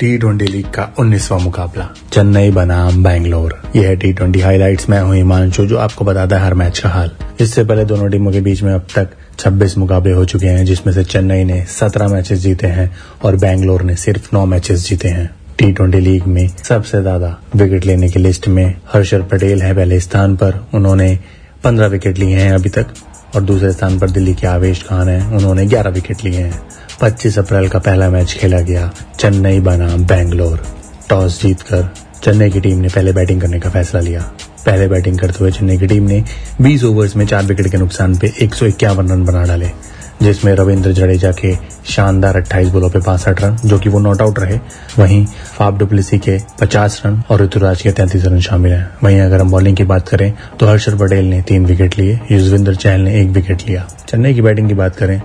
T twenty league का उन्नीसवा मुकाबला, चेन्नई बनाम बैंगलोर। यह है टी ट्वेंटी हाईलाइट में हूँ हिमांशु जो आपको बताता है हर मैच का हाल। इससे पहले दोनों टीमों के बीच में अब तक 26 मुकाबले हो चुके हैं, जिसमें से चेन्नई ने 17 मैचेस जीते हैं और बैंगलोर ने सिर्फ़ 9 मैचेस जीते हैं। टी ट्वेंटी लीग में सबसे ज़्यादा विकेट लेने की लिस्ट में हर्षल पटेल है पहले स्थान पर। उन्होंने पंद्रह विकेट लिए हैं अभी तक। और दूसरे स्थान पर दिल्ली के आवेश खान हैं? उन्होंने ग्यारह विकेट लिए हैं। 25 अप्रैल का पहला मैच खेला गया। चेन्नई बनाम बेंगलोर। टॉस जीतकर चेन्नई की टीम ने पहले बैटिंग करने का फैसला लिया। पहले बैटिंग करते हुए चेन्नई की टीम ने 20 ओवर्स में चार विकेट के नुकसान पे एक सौ इक्यावन रन बना डाले। जिसमें रविंद्र जडेजा के शानदार 28 बोलों पे बासठ रन, जो कि वो नॉट आउट रहे, वहीं फाफ डुप्लिसी के 50 रन और ऋतुराज के 33 रन शामिल हैं। वहीं अगर हम बॉलिंग की बात करें तो हर्षर पटेल ने तीन विकेट लिए, युजविंदर चहल ने एक विकेट लिया। चेन्नई की बैटिंग की बात करें,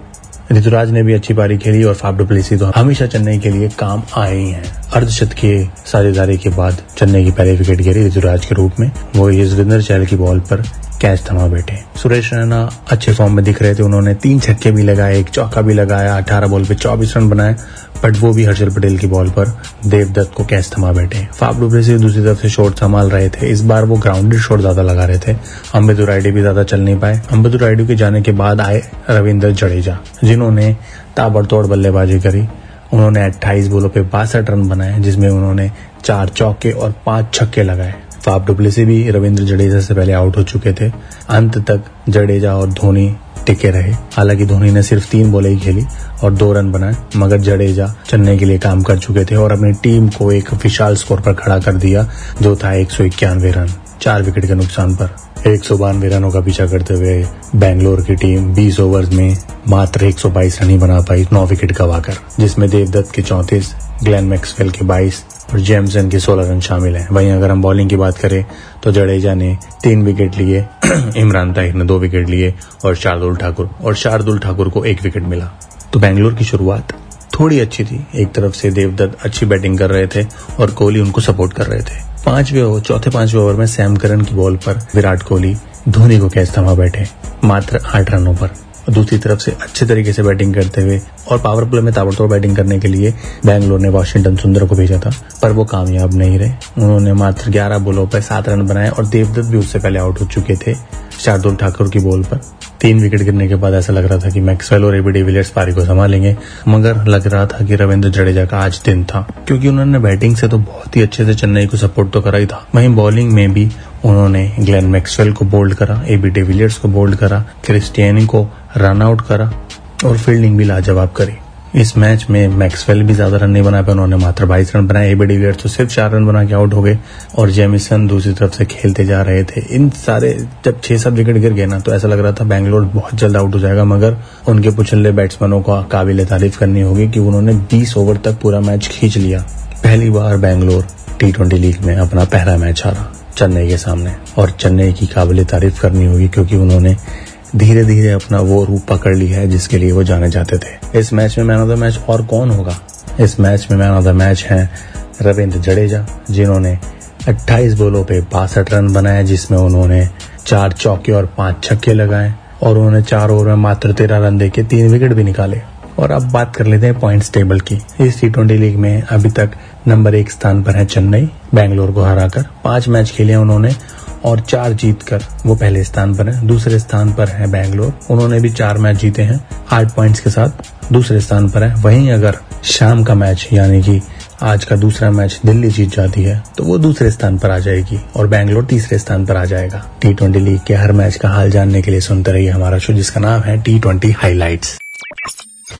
ऋतुराज ने भी अच्छी पारी खेली और फाफ डुप्लेसी तो हमेशा चेन्नई के लिए काम आए ही हैं। अर्धशत की साझेदारी के बाद चेन्नई की पहले विकेट गिरी ऋतुराज के रूप में, वो युजविंदर चहल की बॉल पर कैच थमा बैठे? सुरेश रैना अच्छे फॉर्म में दिख रहे थे, उन्होंने तीन छक्के भी लगाए, एक चौका भी लगाया, अठारह बॉल पे चौबीस रन बनाए बट वो भी हर्षल पटेल की बॉल पर। देवदत्त को कैच थमा बैठे? फाफ से दूसरी तरफ़ से शॉट संभाल रहे थे। इस बार वो ग्राउंडेड शॉट ज़्यादा लगा रहे थे। अम्बेदु राइडी भी ज़्यादा चल नहीं पाए। अम्बेदु राइडू के जाने के बाद आए रविंद्र जडेजा, जिन्होंने ताबड़तोड़ बल्लेबाजी करी। उन्होंने 28 बोलों पे बासठ रन बनाए, जिसमें उन्होंने चार चौके और पाँच छक्के लगाए। फाफ डुप्लेसी भी रविंद्र जडेजा से पहले आउट हो चुके थे। अंत तक जडेजा और धोनी टिके रहे। हालाँकि धोनी ने सिर्फ़ तीन बॉले ही खेली और दो रन बनाए, मगर जडेजा चेन्नई के लिए काम कर चुके थे और अपनी टीम को एक विशाल स्कोर पर खड़ा कर दिया, जो था एक सौ इक्यानवे रन। चार विकेट के नुकसान पर। एक सौ बानवे रनों का पीछा करते हुए बैंगलोर की टीम 20 ओवर्स में मात्र 122 रन ही बना पाई नौ विकेट गवाकर जिसमें देवदत्त के 34 ग्लेन मैक्सवेल के 22 और जेम्सन के 16 रन शामिल हैं। वहीं अगर हम बॉलिंग की बात करें तो जडेजा ने तीन विकेट लिए, इमरान ताहिर ने दो विकेट लिए और शार्दुल ठाकुर, और शार्दुल ठाकुर को एक विकेट मिला। तो बैंगलोर की शुरुआत थोड़ी अच्छी थी। एक तरफ़ से देवदत्त अच्छी बैटिंग कर रहे थे और कोहली उनको सपोर्ट कर रहे थे। पांचवे ओवर, चौथे पांचवे ओवर में सैम करन की बॉल पर विराट कोहली धोनी को कैच थमा बैठे, मात्र आठ रनों पर। दूसरी तरफ़ से अच्छे तरीके से बैटिंग करते हुए और पावर प्ले में ताबड़तोड़ बैटिंग करने के लिए बैंगलोर ने वॉशिंगटन सुंदर को भेजा था, पर वो कामयाब नहीं रहे। उन्होंने मात्र 11 बोलों पर सात रन बनाए और देवदत्त भी उससे पहले आउट हो चुके थे, शार्दुल ठाकुर की बॉल पर। तीन विकेट गिरने के बाद ऐसा लग रहा था कि मैक्सवेल और एबी डिविलियर्स पारी को संभालेंगे, मगर लग रहा था कि रविंद्र जडेजा का आज दिन था, क्योंकि उन्होंने बैटिंग से तो बहुत ही अच्छे से चेन्नई को सपोर्ट तो करा ही था। वहीं बॉलिंग में भी उन्होंने ग्लेन मैक्सवेल को बोल्ड करा एबी डिविलियर्स को बोल्ड करा क्रिस्टियनी को रन आउट करा और फील्डिंग भी लाजवाब करी। इस मैच में मैक्सवेल भी ज़्यादा रन नहीं बना पाए, उन्होंने मात्र 22 रन बनाए। एबी डिविलियर्स तो सिर्फ़ चार रन बना के आउट हो गए और जेमिसन दूसरी तरफ़ से खेलते जा रहे थे। इन सारे जब छह सात विकेट गिर गए ना तो ऐसा लग रहा था बैंगलोर बहुत जल्द आउट हो जाएगा, मगर उनके पुछले बैट्समैनों को काबिल तारीफ़ करनी होगी कि उन्होंने बीस ओवर तक पूरा मैच खींच लिया। पहली बार बैंगलोर टी ट्वेंटी लीग में अपना पहला मैच हारा, चेन्नई के सामने। और चेन्नई की काबिल तारीफ़ करनी होगी, क्योंकि उन्होंने धीरे धीरे अपना वो रूप पकड़ लिया है जिसके लिए वो जाने जाते थे। इस मैच में मैन ऑफ़ द मैच और कौन होगा? इस मैच में मैन ऑफ़ द मैच है रविंद्र जडेजा, जिन्होंने 28 बोलों पे बासठ रन बनाए, जिसमें उन्होंने चार चौके और पाँच छक्के लगाए और उन्होंने चार ओवर में मात्र तेरह रन देके तीन विकेट भी निकाले। और अब बात कर लेते हैं पॉइंट्स टेबल की। इस टी ट्वेंटी लीग में अभी तक नंबर एक स्थान पर है चेन्नई, बैंगलोर को हराकर। पाँच मैच खेले उन्होंने और चार जीत कर वो पहले स्थान पर है, दूसरे स्थान पर है बैंगलोर। उन्होंने भी चार मैच जीते हैं, आठ पॉइंट्स के साथ दूसरे स्थान पर है। वहीं अगर शाम का मैच, यानी कि आज का दूसरा मैच दिल्ली जीत जाती है तो वो दूसरे स्थान पर आ जाएगी और बैंगलोर तीसरे स्थान पर आ जाएगा। टी ट्वेंटी लीग के हर मैच का हाल जानने के लिए सुनते रहिए हमारा शो जिसका नाम है टी ट्वेंटी हाईलाइट्स